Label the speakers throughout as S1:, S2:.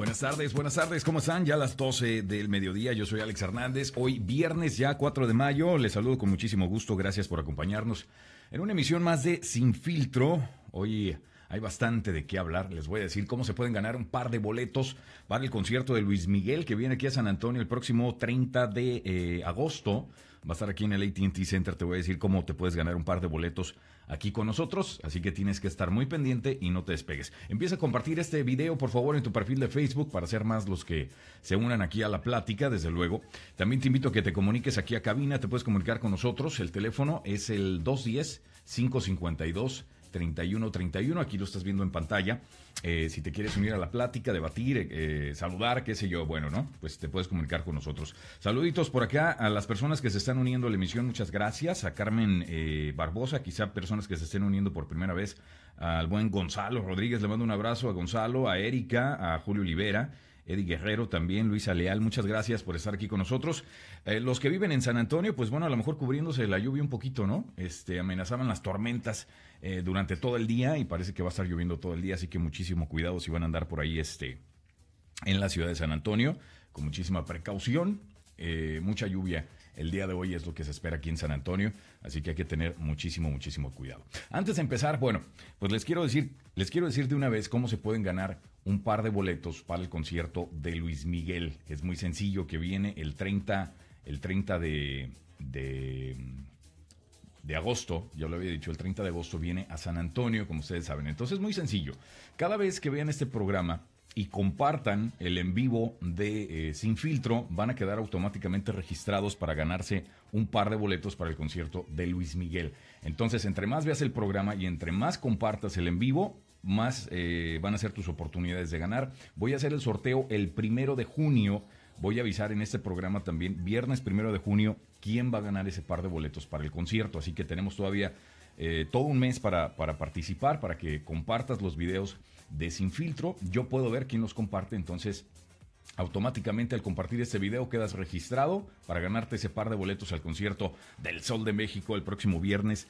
S1: Buenas tardes, buenas tardes, ¿cómo están? Ya las 12 del mediodía, yo soy Alex Hernández. Hoy viernes ya 4 de mayo, les saludo con muchísimo gusto, gracias por acompañarnos en una emisión más de Sin Filtro. Hoy hay bastante de qué hablar, les voy a decir cómo se pueden ganar un par de boletos para el concierto de Luis Miguel que viene aquí a San Antonio el próximo 30 de eh, agosto. Va a estar aquí en el ATT Center, te voy a decir cómo te puedes ganar un par de boletos aquí con nosotros, así que tienes que estar muy pendiente y no te despegues. Empieza a compartir este video, por favor, en tu perfil de Facebook para ser más los que se unan aquí a la plática, desde luego. También te invito a que te comuniques aquí a cabina, te puedes comunicar con nosotros. El teléfono es el 210 552 3131, aquí lo estás viendo en pantalla. Eh, si te quieres unir a la plática, debatir, eh, saludar, qué sé yo, bueno, ¿no? Pues te puedes comunicar con nosotros. Saluditos por acá a las personas que se están uniendo a la emisión, muchas gracias. A Carmen eh, Barbosa, quizá personas que se estén uniendo por primera vez. Al buen Gonzalo Rodríguez, le mando un abrazo a Gonzalo, a Erika, a Julio Olivera. Eddie Guerrero también, Luisa Leal, muchas gracias por estar aquí con nosotros. los que viven en San Antonio, pues bueno, a lo mejor cubriéndose la lluvia un poquito, ¿no? Este, amenazaban las tormentas eh, durante todo el día y parece que va a estar lloviendo todo el día, así que muchísimo cuidado si van a andar por ahí este, en la ciudad de San Antonio, con muchísima precaución, eh, mucha lluvia. El día de hoy es lo que se espera aquí en San Antonio, así que hay que tener muchísimo, muchísimo cuidado. Antes de empezar, bueno, pues les quiero decir, les quiero decir de una vez cómo se pueden ganar un par de boletos para el concierto de Luis Miguel. Es muy sencillo, que viene el 30, el 30 de, de agosto, ya lo había dicho, el 30 de agosto viene a San Antonio, como ustedes saben. Entonces, muy sencillo. Cada vez que vean este programa y compartan el en vivo de eh, Sin Filtro, van a quedar automáticamente registrados para ganarse un par de boletos para el concierto de Luis Miguel. Entonces, entre más veas el programa y entre más compartas el en vivo, más eh, van a ser tus oportunidades de ganar. Voy a hacer el sorteo el primero de junio. Voy a avisar en este programa también, viernes primero de junio, quién va a ganar ese par de boletos para el concierto. Así que tenemos todavía eh, todo un mes para, para, participar, para que compartas los videos de Sin Filtro. Yo puedo ver quién los comparte, entonces automáticamente al compartir este video quedas registrado para ganarte ese par de boletos al concierto del Sol de México el próximo viernes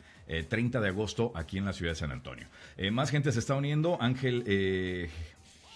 S1: 30 eh, de agosto aquí en la ciudad de San Antonio. Eh, más gente se está uniendo. Ángel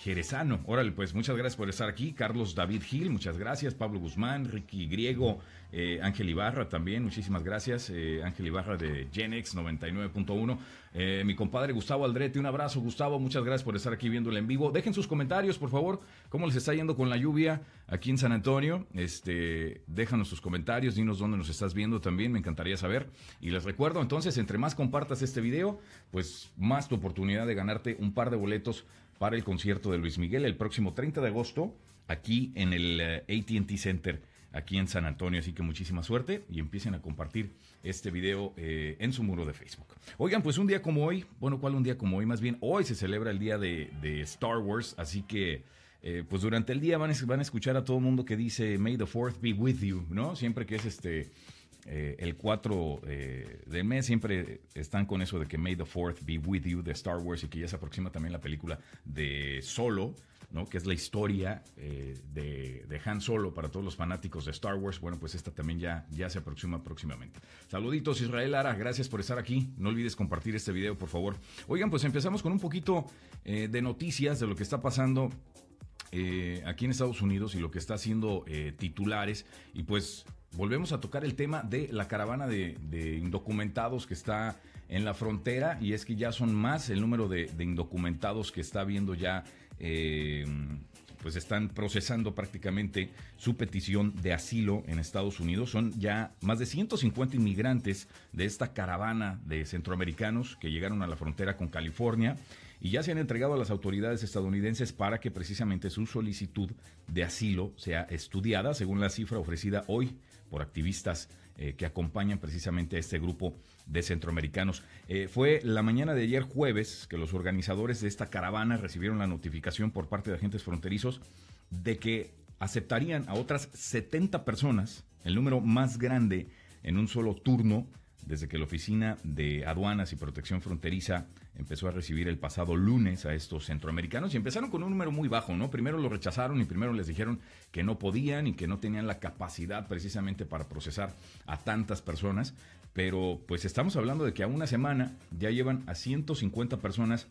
S1: Jerezano. Órale, pues muchas gracias por estar aquí. Carlos David Gil, muchas gracias. Pablo Guzmán, Ricky Griego, eh, Ángel Ibarra también, muchísimas gracias. Eh, Ángel Ibarra de Genex 99.1. Eh, mi compadre Gustavo Aldrete, un abrazo, Gustavo. Muchas gracias por estar aquí viéndolo en vivo. Dejen sus comentarios, por favor. ¿Cómo les está yendo con la lluvia aquí en San Antonio? Este, déjanos sus comentarios, dinos dónde nos estás viendo también, me encantaría saber. Y les recuerdo, entonces, entre más compartas este video, pues más tu oportunidad de ganarte un par de boletos para el concierto de Luis Miguel el próximo 30 de agosto aquí en el eh, ATT Center aquí en San Antonio. Así que muchísima suerte y empiecen a compartir este video eh, en su muro de Facebook. Oigan, pues un día como hoy, bueno, ¿cuál un día como hoy? Más bien, hoy se celebra el día de, Star Wars, así que... Eh, pues durante el día van van a escuchar a todo el mundo que dice May the Fourth be with you, ¿no? Siempre que es este eh, el 4 eh, de mes siempre están con eso de que May the 4th be with you de Star Wars y que ya se aproxima también la película de Solo, ¿no? que es la historia eh, de, Han Solo para todos los fanáticos de Star Wars. Bueno, pues esta también ya, ya se aproxima próximamente. Saluditos Israel Ara, gracias por estar aquí. No olvides compartir este video, por favor. Oigan, pues empezamos con un poquito de noticias de lo que está pasando aquí en Estados Unidos y lo que está haciendo titulares. Y pues volvemos a tocar el tema de la caravana de, indocumentados que está en la frontera y es que ya son más el número de, indocumentados que está viendo ya, eh, pues están procesando prácticamente su petición de asilo en Estados Unidos. Son ya más de 150 inmigrantes de esta caravana de centroamericanos que llegaron a la frontera con California y ya se han entregado a las autoridades estadounidenses para que precisamente su solicitud de asilo sea estudiada, según la cifra ofrecida hoy por activistas eh, que acompañan precisamente a este grupo de centroamericanos. Eh, fue la mañana de ayer jueves que los organizadores de esta caravana recibieron la notificación por parte de agentes fronterizos de que aceptarían a otras 70 personas, el número más grande en un solo turno desde que la Oficina de Aduanas y Protección Fronteriza empezó a recibir el pasado lunes a estos centroamericanos y empezaron con un número muy bajo, ¿no? Primero lo rechazaron y primero les dijeron que no podían y que no tenían la capacidad precisamente para procesar a tantas personas, pero pues estamos hablando de que a una semana ya llevan a 150 personas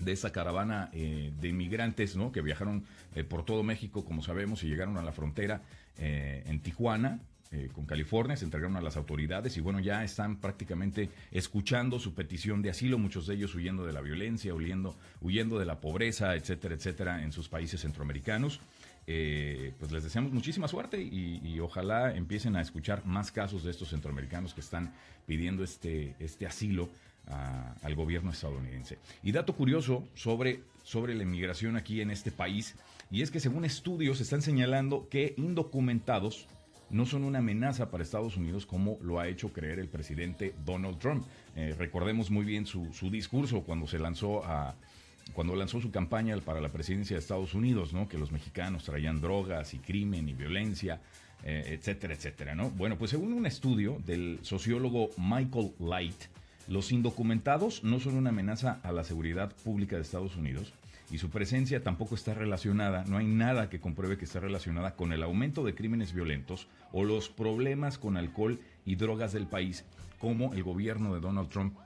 S1: de esa caravana eh, de inmigrantes ¿no? que viajaron eh, por todo México, como sabemos, y llegaron a la frontera eh, en Tijuana. Con California, se entregaron a las autoridades y bueno, ya están prácticamente escuchando su petición de asilo, muchos de ellos huyendo de la violencia, huyendo, huyendo de la pobreza, etcétera, etcétera, en sus países centroamericanos. pues les deseamos muchísima suerte y, ojalá empiecen a escuchar más casos de estos centroamericanos que están pidiendo este, este asilo al gobierno estadounidense. Y dato curioso sobre, sobre la inmigración aquí en este país, y es que según estudios están señalando que indocumentados no son una amenaza para Estados Unidos como lo ha hecho creer el presidente Donald Trump. Eh, recordemos muy bien su, discurso cuando se lanzó a, cuando lanzó su campaña para la presidencia de Estados Unidos, ¿no? Que los mexicanos traían drogas y crimen y violencia, eh, etcétera, etcétera, ¿no? Bueno, pues según un estudio del sociólogo Michael Light, los indocumentados no son una amenaza a la seguridad pública de Estados Unidos y su presencia tampoco está relacionada, no hay nada que compruebe que esté relacionada con el aumento de crímenes violentos o los problemas con alcohol y drogas del país, como el gobierno de Donald Trump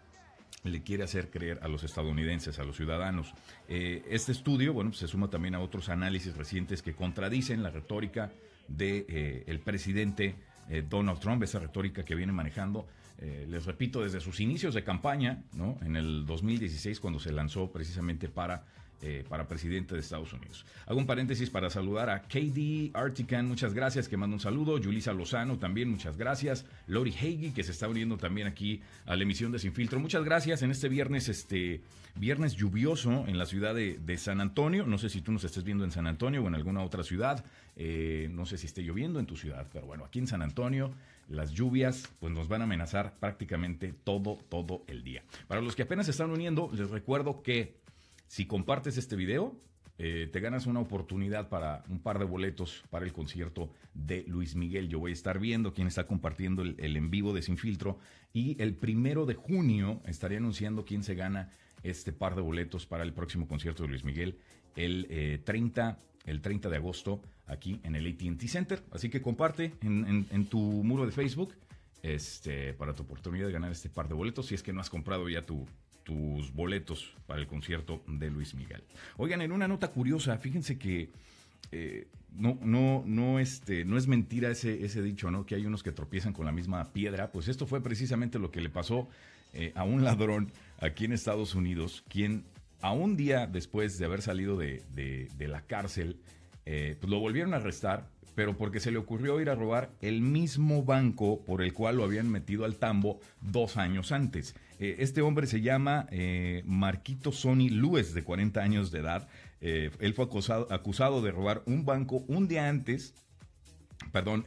S1: le quiere hacer creer a los estadounidenses, a los ciudadanos. Eh, este estudio, bueno, se suma también a otros análisis recientes que contradicen la retórica del de, eh, presidente eh, Donald Trump, esa retórica que viene manejando eh, les repito, desde sus inicios de campaña, ¿no? en el 2016, cuando se lanzó precisamente para, eh, para presidente de Estados Unidos. Hago un paréntesis para saludar a KD Artican, muchas gracias, que manda un saludo. Julisa Lozano también, muchas gracias. Lori Hagee, que se está uniendo también aquí a la emisión de Sin Filtro. Muchas gracias en este viernes, este viernes lluvioso en la ciudad de, San Antonio. No sé si tú nos estés viendo en San Antonio o en alguna otra ciudad. Eh, no sé si esté lloviendo en tu ciudad, pero bueno, aquí en San Antonio las lluvias pues nos van a amenazar prácticamente todo, todo el día. Para los que apenas se están uniendo, les recuerdo que si compartes este video, eh, te ganas una oportunidad para un par de boletos para el concierto de Luis Miguel. Yo voy a estar viendo quién está compartiendo el, en vivo de Sin Filtro y el primero de junio estaré anunciando quién se gana este par de boletos para el próximo concierto de Luis Miguel el 30 eh, el 30 de agosto aquí en el ATT Center. Así que comparte en, tu muro de Facebook este, para tu oportunidad de ganar este par de boletos si es que no has comprado ya tus boletos para el concierto de Luis Miguel. Oigan, en una nota curiosa, fíjense que eh, no, no, no, este, no es mentira ese, ese dicho, ¿no? Que hay unos que tropiezan con la misma piedra. Pues esto fue precisamente lo que le pasó eh, a un ladrón aquí en Estados Unidos, quien a un día después de haber salido de, la cárcel, eh, pues lo volvieron a arrestar, pero porque se le ocurrió ir a robar el mismo banco por el cual lo habían metido al tambo dos años antes. Eh, este hombre se llama eh, Marquito Sony Lues, de 40 años de edad. él fue acusado, acusado, de robar un banco un día antes perdón,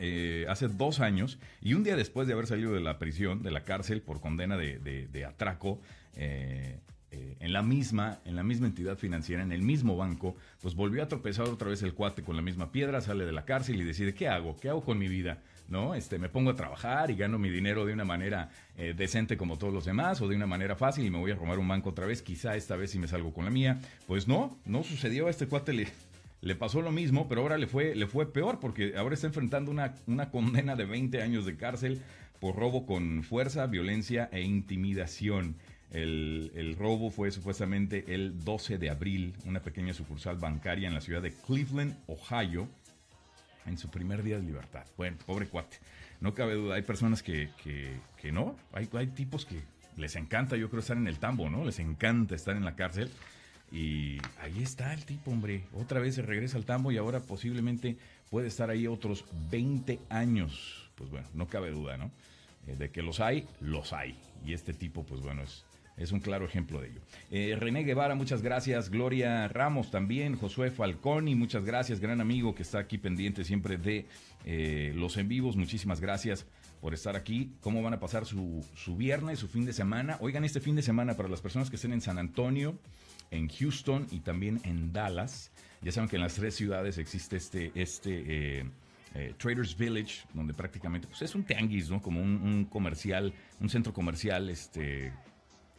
S1: hace dos años y un día después de haber salido de la prisión, de la cárcel por condena de, de atraco, eh, en la misma, en la misma entidad financiera, en el mismo banco, pues volvió a tropezar otra vez el cuate con la misma piedra, sale de la cárcel y decide, ¿qué hago? ¿Qué hago con mi vida? ¿No? Este, me pongo a trabajar y gano mi dinero de una manera eh, decente como todos los demás o de una manera fácil y me voy a robar un banco otra vez, quizá esta vez si me salgo con la mía. Pues no, no sucedió, a este cuate le, le pasó lo mismo, pero ahora le fue, le fue peor porque ahora está enfrentando una, una condena de 20 años de cárcel por robo con fuerza, violencia e intimidación. El, robo fue supuestamente el 12 de abril, una pequeña sucursal bancaria en la ciudad de Cleveland, Ohio, en su primer día de libertad. Bueno, pobre cuate. No cabe duda, hay personas que, que, no, hay, hay tipos que les encanta, yo creo, estar en el tambo, ¿no? Les encanta estar en la cárcel. Y ahí está el tipo, hombre. Otra vez se regresa al tambo y ahora posiblemente puede estar ahí otros 20 años. Pues bueno, no cabe duda, ¿no? Eh, de que los hay, los hay. Y este tipo, pues bueno, es es un claro ejemplo de ello. Eh, René Guevara, muchas gracias. Gloria Ramos también. Josué Falconi, muchas gracias. Gran amigo que está aquí pendiente siempre de eh, los en vivos. Muchísimas gracias por estar aquí. ¿Cómo van a pasar su, su viernes, su fin de semana? Oigan, este fin de semana para las personas que estén en San Antonio, en Houston y también en Dallas. Ya saben que en las tres ciudades existe este, este eh, Traders Village, donde prácticamente pues es un tianguis, ¿no? Como un, un comercial, un centro comercial, este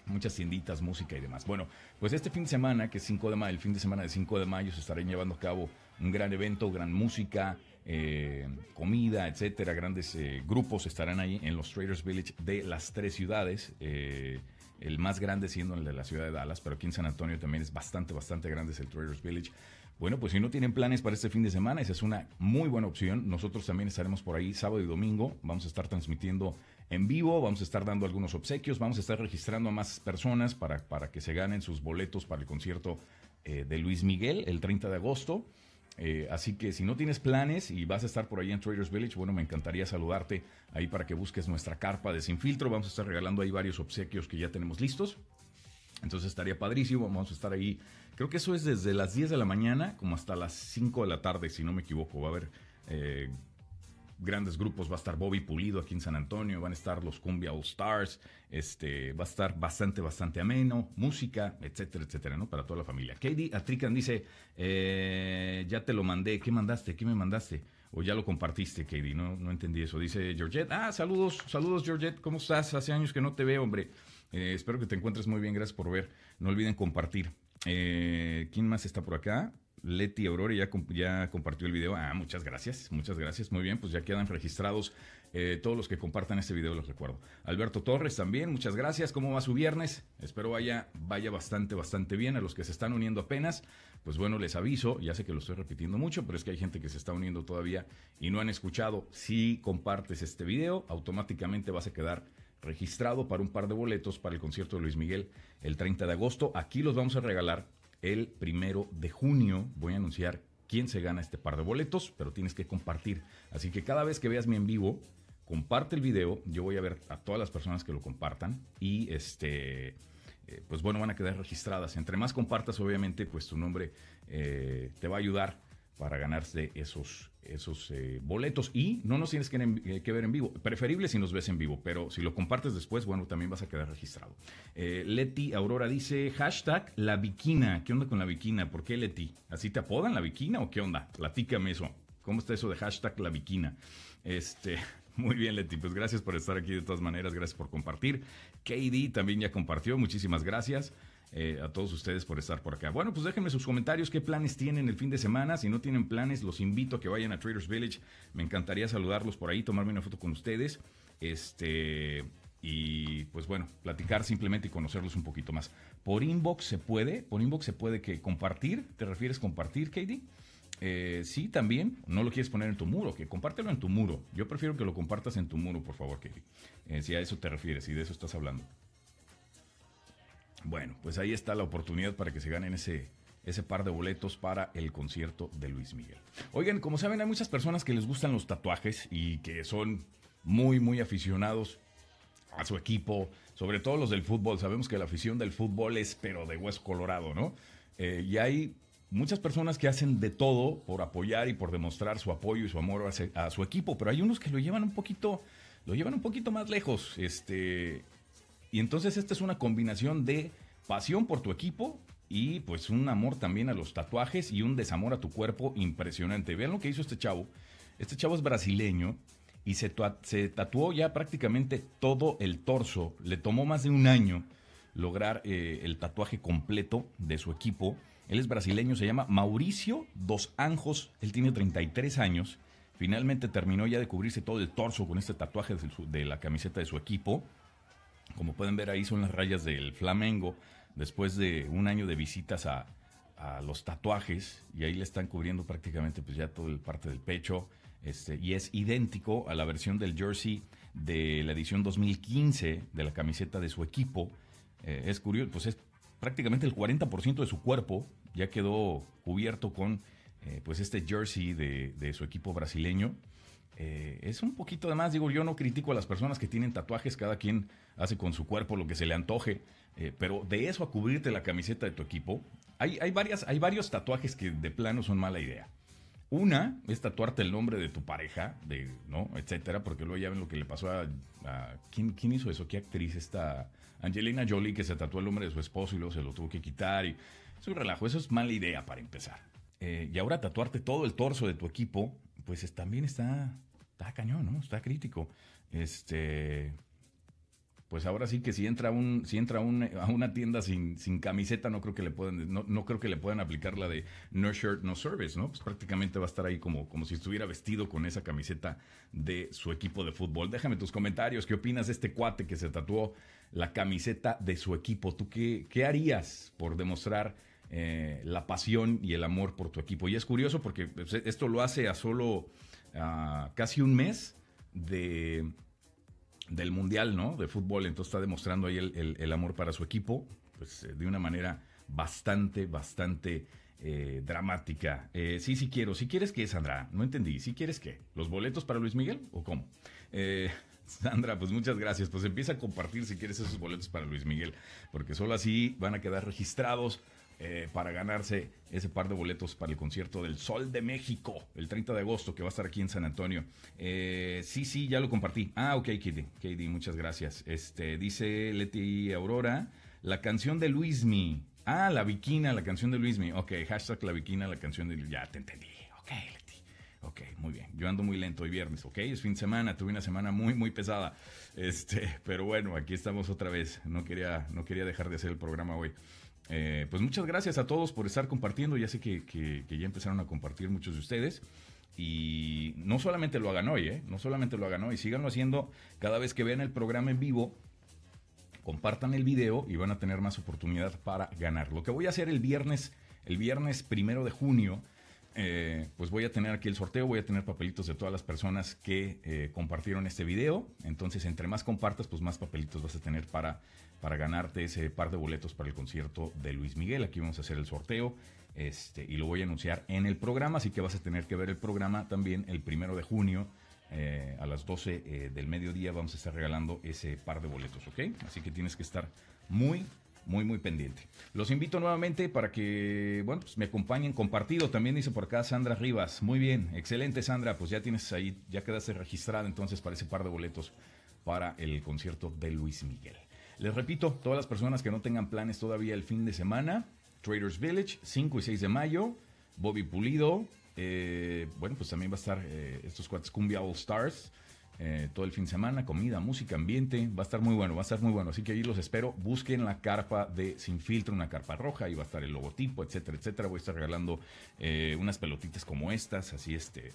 S1: muchas tienditas, música y demás. Bueno, pues este fin de semana, que es 5 de mayo, el fin de semana de 5 de mayo, se estará llevando a cabo un gran evento, gran música, eh, comida, etcétera. Grandes eh, grupos estarán ahí en los Traders Village de las tres ciudades. Eh, el más grande siendo el de la ciudad de Dallas, pero aquí en San Antonio también es bastante, bastante grande, es el Traders Village. Bueno, pues si no tienen planes para este fin de semana, esa es una muy buena opción. Nosotros también estaremos por ahí sábado y domingo. Vamos a estar transmitiendo en vivo, vamos a estar dando algunos obsequios, vamos a estar registrando a más personas para, para que se ganen sus boletos para el concierto eh, de Luis Miguel el 30 de agosto. Eh, así que si no tienes planes y vas a estar por ahí en Traders Village, bueno, me encantaría saludarte ahí para que busques nuestra carpa de Sin Filtro. Vamos a estar regalando ahí varios obsequios que ya tenemos listos. Entonces estaría padrísimo. Vamos a estar ahí. Creo que eso es desde las 10 de la mañana como hasta las 5 de la tarde, si no me equivoco. Va a haber eh, grandes grupos. Va a estar Bobby Pulido aquí en San Antonio, van a estar los Cumbia All Stars, este, va a estar bastante, bastante ameno, música, etcétera, etcétera, ¿no? Para toda la familia. Katie Atrican dice, eh, ya te lo mandé, ¿qué mandaste? ¿Qué me mandaste? O ya lo compartiste, Katie, no, no entendí eso. Dice Georgette, ah, saludos, saludos Georgette, ¿cómo estás? Hace años que no te veo, hombre. Eh, espero que te encuentres muy bien, gracias por ver. No olviden compartir. Eh, ¿Quién más está por acá? Leti Aurora ya, compartió el video. Ah, muchas gracias, muchas gracias. Muy bien, pues ya quedan registrados eh, todos los que compartan este video, les recuerdo. Alberto Torres también, muchas gracias. ¿Cómo va su viernes? Espero vaya, vaya bastante, bastante bien. A los que se están uniendo apenas, pues bueno, les aviso, ya sé que lo estoy repitiendo mucho, pero es que hay gente que se está uniendo todavía y no han escuchado. Si compartes este video, automáticamente vas a quedar registrado para un par de boletos para el concierto de Luis Miguel el 30 de agosto. Aquí los vamos a regalar el primero de junio. Voy a anunciar quién se gana este par de boletos, pero tienes que compartir. Así que cada vez que veas mi en vivo, comparte el video. Yo voy a ver a todas las personas que lo compartan y este. Eh, pues bueno, van a quedar registradas. Entre más compartas, obviamente, pues tu nombre eh, te va a ayudar para ganarse esos, esos eh, boletos. Y no nos tienes eh, que, ver en vivo. Preferible si nos ves en vivo, pero si lo compartes después, bueno, también vas a quedar registrado. Eh, Leti Aurora dice, hashtag la viquina. ¿Qué onda con la viquina? ¿Por qué Leti? ¿Así te apodan la viquina o qué onda? Platícame eso. ¿Cómo está eso de hashtag la viquina? Este, muy bien, Leti. Pues gracias por estar aquí de todas maneras. Gracias por compartir. KD también ya compartió. Muchísimas gracias. Eh, a todos ustedes por estar por acá. Bueno, pues déjenme sus comentarios, qué planes tienen el fin de semana. Si no tienen planes, los invito a que vayan a Traders Village. Me encantaría saludarlos por ahí, tomarme una foto con ustedes. Este. Y pues bueno, platicar simplemente y conocerlos un poquito más. Por inbox se puede, por inbox se puede que compartir, ¿te refieres compartir, Katie? Eh, sí, también, no lo quieres poner en tu muro, que compártelo en tu muro. Yo prefiero que lo compartas en tu muro, por favor, Katie. Eh, si a eso te refieres, y de eso estás hablando. Bueno, pues ahí está la oportunidad para que se ganen ese, ese par de boletos para el concierto de Luis Miguel. Oigan, como saben, hay muchas personas que les gustan los tatuajes y que son muy, muy aficionados a su equipo, sobre todo los del fútbol. Sabemos que la afición del fútbol es pero de hueso colorado, ¿no? Eh, y hay muchas personas que hacen de todo por apoyar y por demostrar su apoyo y su amor a, su equipo, pero hay unos que lo llevan un poquito, lo llevan un poquito más lejos. Este, y entonces esta es una combinación de pasión por tu equipo y pues un amor también a los tatuajes y un desamor a tu cuerpo impresionante. Vean lo que hizo este chavo. Este chavo es brasileño y se, se tatuó ya prácticamente todo el torso. Le tomó más de un año lograr eh, el tatuaje completo de su equipo. Él es brasileño, se llama Mauricio Dos Anjos, él tiene 33 años. Finalmente terminó ya de cubrirse todo el torso con este tatuaje de la camiseta de su equipo. Como pueden ver ahí son las rayas del Flamengo, después de un año de visitas a, los tatuajes, y ahí le están cubriendo prácticamente pues ya toda el parte del pecho, este, y es idéntico a la versión del jersey de la edición 2015 de la camiseta de su equipo. Eh, es curioso, pues es prácticamente el 40% de su cuerpo ya quedó cubierto con eh, pues este jersey de, su equipo brasileño. Eh, es un poquito de más, digo, yo no critico a las personas que tienen tatuajes, cada quien hace con su cuerpo lo que se le antoje, eh, pero de eso a cubrirte la camiseta de tu equipo, hay, hay, varias, hay varios tatuajes que de plano son mala idea. Una es tatuarte el nombre de tu pareja, de, ¿no? etcétera, porque luego ya ven lo que le pasó a. ¿quién, ¿quién, hizo eso? ¿Qué actriz está? Angelina Jolie, que se tatuó el nombre de su esposo y luego se lo tuvo que quitar. Y, es un relajo, eso es mala idea para empezar. Eh, y ahora tatuarte todo el torso de tu equipo, pues también está, está cañón, ¿no? Está crítico. Este, pues ahora sí que si entra un, si entra un, a una tienda sin, sin camiseta, no creo que le puedan, no, no, creo que le puedan aplicar la de no shirt, no service, ¿no? Pues prácticamente va a estar ahí como, como si estuviera vestido con esa camiseta de su equipo de fútbol. Déjame tus comentarios, ¿qué opinas de este cuate que se tatuó la camiseta de su equipo. ¿Tú qué, qué harías por demostrar eh, la pasión y el amor por tu equipo? Y es curioso porque pues, esto lo hace a solo casi un mes de, del Mundial, ¿no? De fútbol. Entonces está demostrando ahí el, amor para su equipo, pues de una manera bastante, bastante eh, dramática. Eh, sí, sí quiero. Si quieres qué, Sandra, no entendí. Si quieres qué, los boletos para Luis Miguel o cómo. Eh, Sandra, pues muchas gracias. Pues empieza a compartir si quieres esos boletos para Luis Miguel, porque solo así van a quedar registrados eh, para ganarse ese par de boletos para el concierto del Sol de México, el 30 de agosto, que va a estar aquí en San Antonio. Eh, sí, sí, ya lo compartí. Ah, ok, Katie, Katie, muchas gracias. Este, dice Leti Aurora, la canción de Luismi. Ah, la Viquina, la canción de Luismi. Ok, hashtag la Viquina, la canción de Ya te entendí. Ok, Leti. Ok, muy bien. Yo ando muy lento hoy viernes, ok. Es fin de semana, tuve una semana muy, muy pesada. Este, pero bueno, aquí estamos otra vez. No quería, no quería dejar de hacer el programa hoy. Eh, pues muchas gracias a todos por estar compartiendo. Ya sé que, ya empezaron a compartir muchos de ustedes. Y no solamente lo hagan hoy, ¿eh? No solamente lo hagan hoy, síganlo haciendo cada vez que vean el programa en vivo. Compartan el video y van a tener más oportunidad para ganar. Lo que voy a hacer el viernes, el viernes primero de junio, eh, pues voy a tener aquí el sorteo, voy a tener papelitos de todas las personas que eh, compartieron este video. Entonces, entre más compartas, pues más papelitos vas a tener para para ganarte ese par de boletos para el concierto de Luis Miguel. Aquí vamos a hacer el sorteo este, y lo voy a anunciar en el programa, así que vas a tener que ver el programa también el primero de junio. Eh, a las 12 eh, del mediodía vamos a estar regalando ese par de boletos, ¿ok? Así que tienes que estar muy, muy, muy pendiente. Los invito nuevamente para que, bueno, pues me acompañen compartido. También dice por acá Sandra Rivas. Muy bien, excelente Sandra. Pues ya tienes ahí, ya quedaste registrada entonces para ese par de boletos para el concierto de Luis Miguel. Les repito, todas las personas que no tengan planes todavía el fin de semana, Traders Village, 5 y 6 de mayo, Bobby Pulido, eh, bueno, pues también va a estar eh, estos cuates Cumbia All Stars. Eh, todo el fin de semana, comida, música, ambiente, va a estar muy bueno, va a estar muy bueno, así que ahí los espero, busquen la carpa de Sin Filtro, una carpa roja, ahí va a estar el logotipo, etcétera, etcétera, voy a estar regalando unas pelotitas como estas, así este,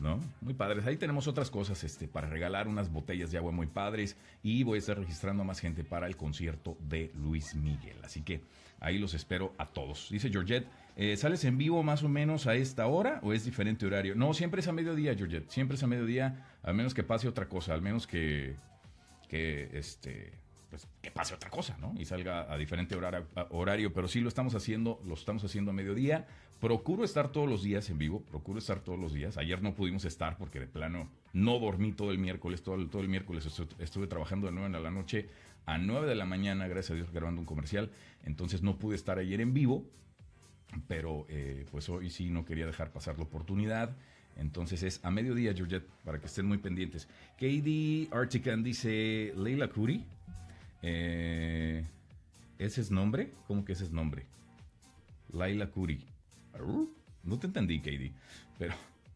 S1: ¿no? Muy padres. Ahí tenemos otras cosas este, para regalar, unas botellas de agua muy padres y voy a estar registrando a más gente para el concierto de Luis Miguel. Así que ahí los espero a todos. Dice Georgette, eh, ¿sales en vivo más o menos a esta hora o es diferente horario? No, siempre es a mediodía, Georgette. Siempre es a mediodía, al menos que pase otra cosa, al menos que, que este, pues que pase otra cosa, ¿no? Y salga a diferente horario, horario, pero sí lo estamos haciendo, lo estamos haciendo a mediodía. Procuro estar todos los días en vivo, procuro estar todos los días. Ayer no pudimos estar porque de plano no dormí todo el miércoles, todo el, todo el miércoles estuve, trabajando de 9 de la noche a 9 de la mañana, gracias a Dios, grabando un comercial. Entonces no pude estar ayer en vivo, pero eh, pues hoy sí no quería dejar pasar la oportunidad. Entonces es a mediodía, Georgette, para que estén muy pendientes. Katie Artican dice, Leila Curi. Eh, ¿Ese es nombre? ¿Cómo que ese es nombre? Laila Curi. No te entendí, Katie. Pero,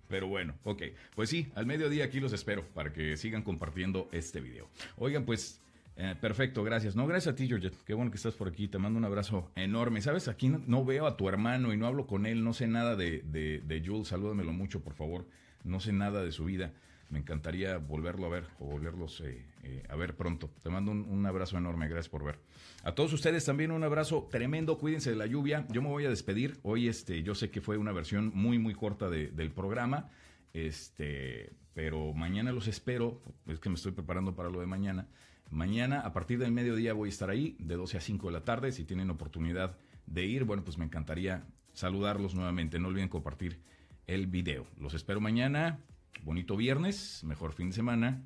S1: pero bueno, ok. Pues sí, al mediodía aquí los espero para que sigan compartiendo este video. Oigan, pues eh, perfecto, gracias. No, gracias a ti, Georgette. Qué bueno que estás por aquí. Te mando un abrazo enorme. Sabes, aquí no, veo a tu hermano y no hablo con él. No sé nada de, de, Jules. Salúdamelo mucho, por favor. No sé nada de su vida me encantaría volverlo a ver o volverlos eh, eh, a ver pronto. Te mando un, abrazo enorme, gracias por ver. A todos ustedes también un abrazo tremendo, cuídense de la lluvia. Yo me voy a despedir. Hoy este, yo sé que fue una versión muy, muy corta del programa. Este, pero mañana los espero. Es que me estoy preparando para lo de mañana. Mañana, a partir del mediodía, voy a estar ahí, de 12 a 5 de la tarde. Si tienen oportunidad de ir, bueno, pues me encantaría saludarlos nuevamente. No olviden compartir el video. Los espero mañana bonito viernes, mejor fin de semana.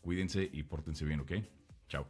S1: Cuídense y pórtense bien, ¿ok? Chao.